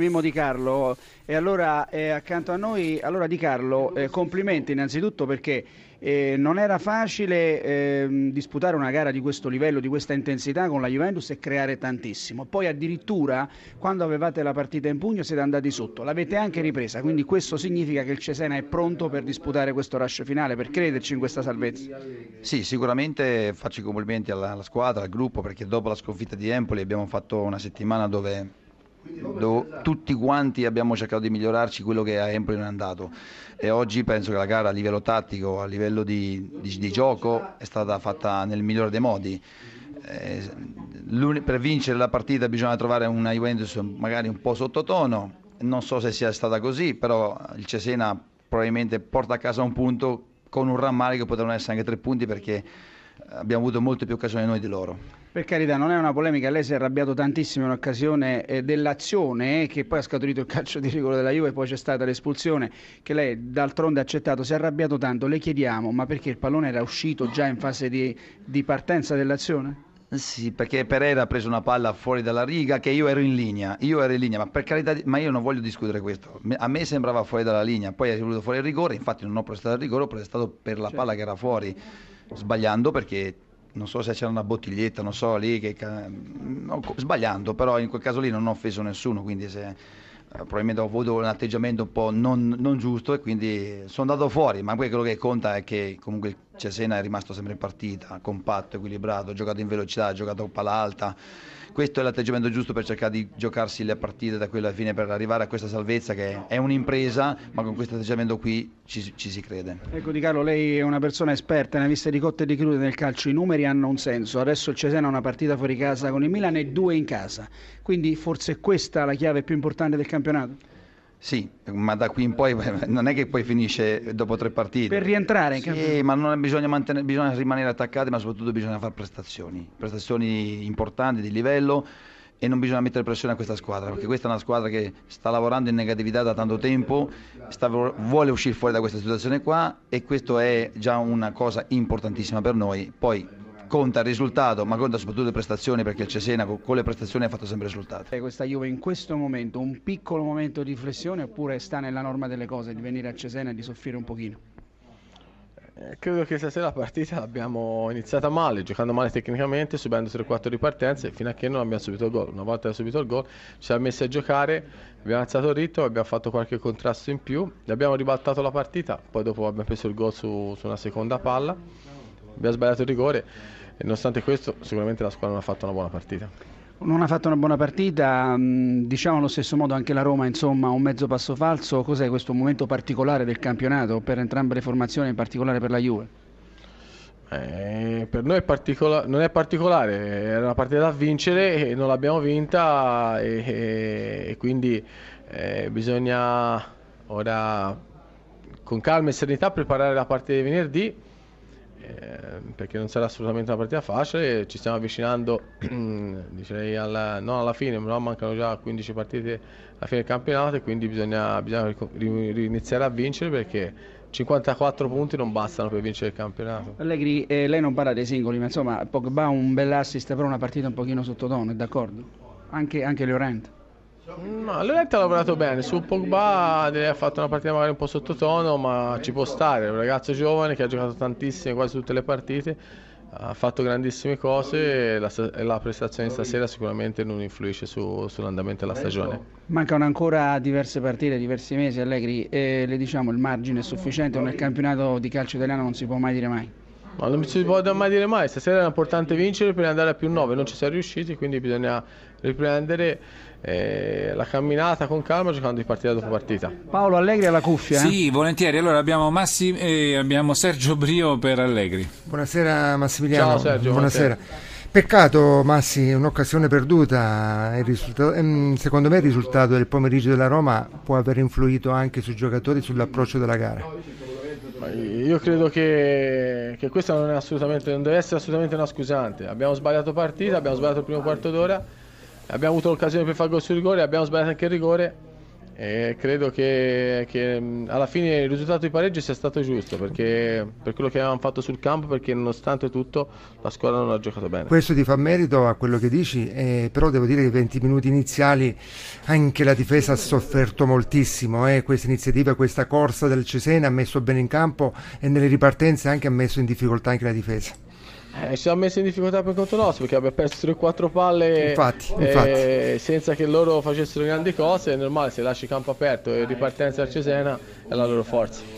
Mimmo Di Carlo e allora eh, accanto a noi, allora Di Carlo, eh, complimenti innanzitutto perché eh, non era facile ehm, disputare una gara di questo livello, di questa intensità con la Juventus e creare tantissimo. Poi addirittura quando avevate la partita in pugno siete andati sotto, l'avete anche ripresa, quindi questo significa che il Cesena è pronto per disputare questo rush finale, per crederci in questa salvezza. Sì, sicuramente faccio i complimenti alla, alla squadra, al gruppo, perché dopo la sconfitta di Empoli abbiamo fatto una settimana dove dove tutti quanti abbiamo cercato di migliorarci quello che a Empoli non è andato e oggi penso che la gara a livello tattico, a livello di, di, di gioco è stata fatta nel migliore dei modi. Eh, per vincere la partita bisogna trovare una Juventus magari un po' sottotono, non so se sia stata così, però il Cesena probabilmente porta a casa un punto con un rammarico potevano essere anche tre punti perché abbiamo avuto molte più occasioni noi di loro. Per carità, non è una polemica, lei si è arrabbiato tantissimo in occasione eh, dell'azione eh, che poi ha scaturito il calcio di rigore della Juve e poi c'è stata l'espulsione che lei d'altronde ha accettato, si è arrabbiato tanto, le chiediamo ma perché il pallone era uscito già in fase di, di partenza dell'azione? Sì, perché Pereira ha preso una palla fuori dalla riga che io ero in linea, io ero in linea, ma per carità, ma io non voglio discutere questo. A me sembrava fuori dalla linea, poi è venuto fuori il rigore, infatti non ho prestato il rigore, ho prestato per la certo. palla che era fuori, sbagliando perché non so se c'era una bottiglietta, non so lì, che, no, sbagliando, però in quel caso lì non ho offeso nessuno, quindi se, eh, probabilmente ho avuto un atteggiamento un po' non, non, giusto e quindi sono andato fuori, ma quello che conta è che comunque Cesena è rimasto sempre in partita, compatto, equilibrato, ha giocato in velocità, ha giocato a palla alta questo è l'atteggiamento giusto per cercare di giocarsi le partite da qui alla fine per arrivare a questa salvezza che è un'impresa, ma con questo atteggiamento qui ci, ci, si crede. Ecco Di Carlo, lei è una persona esperta, ne ha viste di cotte e di crude nel calcio, i numeri hanno un senso, adesso il Cesena ha una partita fuori casa con il Milan e due in casa, quindi forse è questa la chiave più importante del campionato? Sì, ma da qui in poi non è che poi finisce dopo tre partite. Per rientrare in campo. Sì, ma non bisogna, bisogna rimanere attaccati, ma soprattutto bisogna fare prestazioni, prestazioni importanti di livello e non bisogna mettere pressione a questa squadra, perché questa è una squadra che sta lavorando in negatività da tanto tempo, sta, vuole uscire fuori da questa situazione qua e questo è già una cosa importantissima per noi. Poi conta il risultato, ma conta soprattutto le prestazioni perché il Cesena con le prestazioni ha fatto sempre risultati. Questa Juve in questo momento un piccolo momento di riflessione oppure sta nella norma delle cose di venire a Cesena e di soffrire un pochino? Eh, credo che stasera la partita l'abbiamo iniziata male, giocando male tecnicamente, subendo 3-4 ripartenze fino a che non abbiamo subito il gol. Una volta che abbiamo subito il gol ci siamo messi a giocare, abbiamo alzato il ritmo, abbiamo fatto qualche contrasto in più, abbiamo ribaltato la partita, poi dopo abbiamo preso il gol su, su una seconda palla, abbiamo sbagliato il rigore e nonostante questo sicuramente la squadra non ha fatto una buona partita. Non ha fatto una buona partita, diciamo allo stesso modo anche la Roma, insomma, un mezzo passo falso. Cos'è questo momento particolare del campionato per entrambe le formazioni, in particolare per la Juve? Eh, per noi è particola- non è particolare, era una partita da vincere e non l'abbiamo vinta e, e, e quindi eh, bisogna ora con calma e serenità preparare la partita di venerdì Ehm, perché non sarà assolutamente una partita facile, ci stiamo avvicinando direi alla, non alla fine, ma mancano già 15 partite alla fine del campionato e quindi bisogna, bisogna iniziare a vincere perché 54 punti non bastano per vincere il campionato. Allegri, eh, lei non parla dei singoli, ma insomma Pogba un bell'assist per una partita un pochino sottotono, è d'accordo? Anche, anche Llorente. No, Llorente ha lavorato bene, su Pogba ha fatto una partita magari un po' sottotono, ma ci può stare, è un ragazzo giovane che ha giocato tantissime, quasi tutte le partite, ha fatto grandissime cose e la, la prestazione stasera sicuramente non influisce su, sull'andamento della stagione. Mancano ancora diverse partite, diversi mesi Allegri e le diciamo il margine è sufficiente nel campionato di calcio italiano non si può mai dire mai. Ma non si può mai dire mai, stasera era importante vincere per andare a più 9, non ci siamo riusciti, quindi bisogna riprendere eh, la camminata con calma giocando di partita dopo partita. Paolo Allegri alla cuffia. Eh? Sì, volentieri. Allora abbiamo, Massi, eh, abbiamo Sergio Brio per Allegri. Buonasera Massimiliano. Ciao Sergio. Buonasera. buonasera. Peccato Massi, un'occasione perduta, ehm, secondo me il risultato del pomeriggio della Roma può aver influito anche sui giocatori sull'approccio della gara. Io credo che, che questa non, non, deve essere assolutamente una scusante. Abbiamo sbagliato partita, abbiamo sbagliato il primo quarto d'ora, abbiamo avuto l'occasione per fare gol sul rigore, abbiamo sbagliato anche il rigore E credo che, che, alla fine il risultato di pareggio sia stato giusto perché per quello che avevamo fatto sul campo, perché nonostante tutto la squadra non ha giocato bene. Questo ti fa merito a quello che dici, eh, però devo dire che i 20 minuti iniziali anche la difesa ha sofferto moltissimo. Eh. Questa iniziativa, questa corsa del Cesena ha messo bene in campo e nelle ripartenze anche ha messo in difficoltà anche la difesa. Eh, ci siamo messi in difficoltà per conto nostro perché abbiamo perso 3-4 palle Infatti, eh, infatti. senza che loro facessero grandi cose. È normale se lasci campo aperto e ripartenza al Cesena è la loro forza.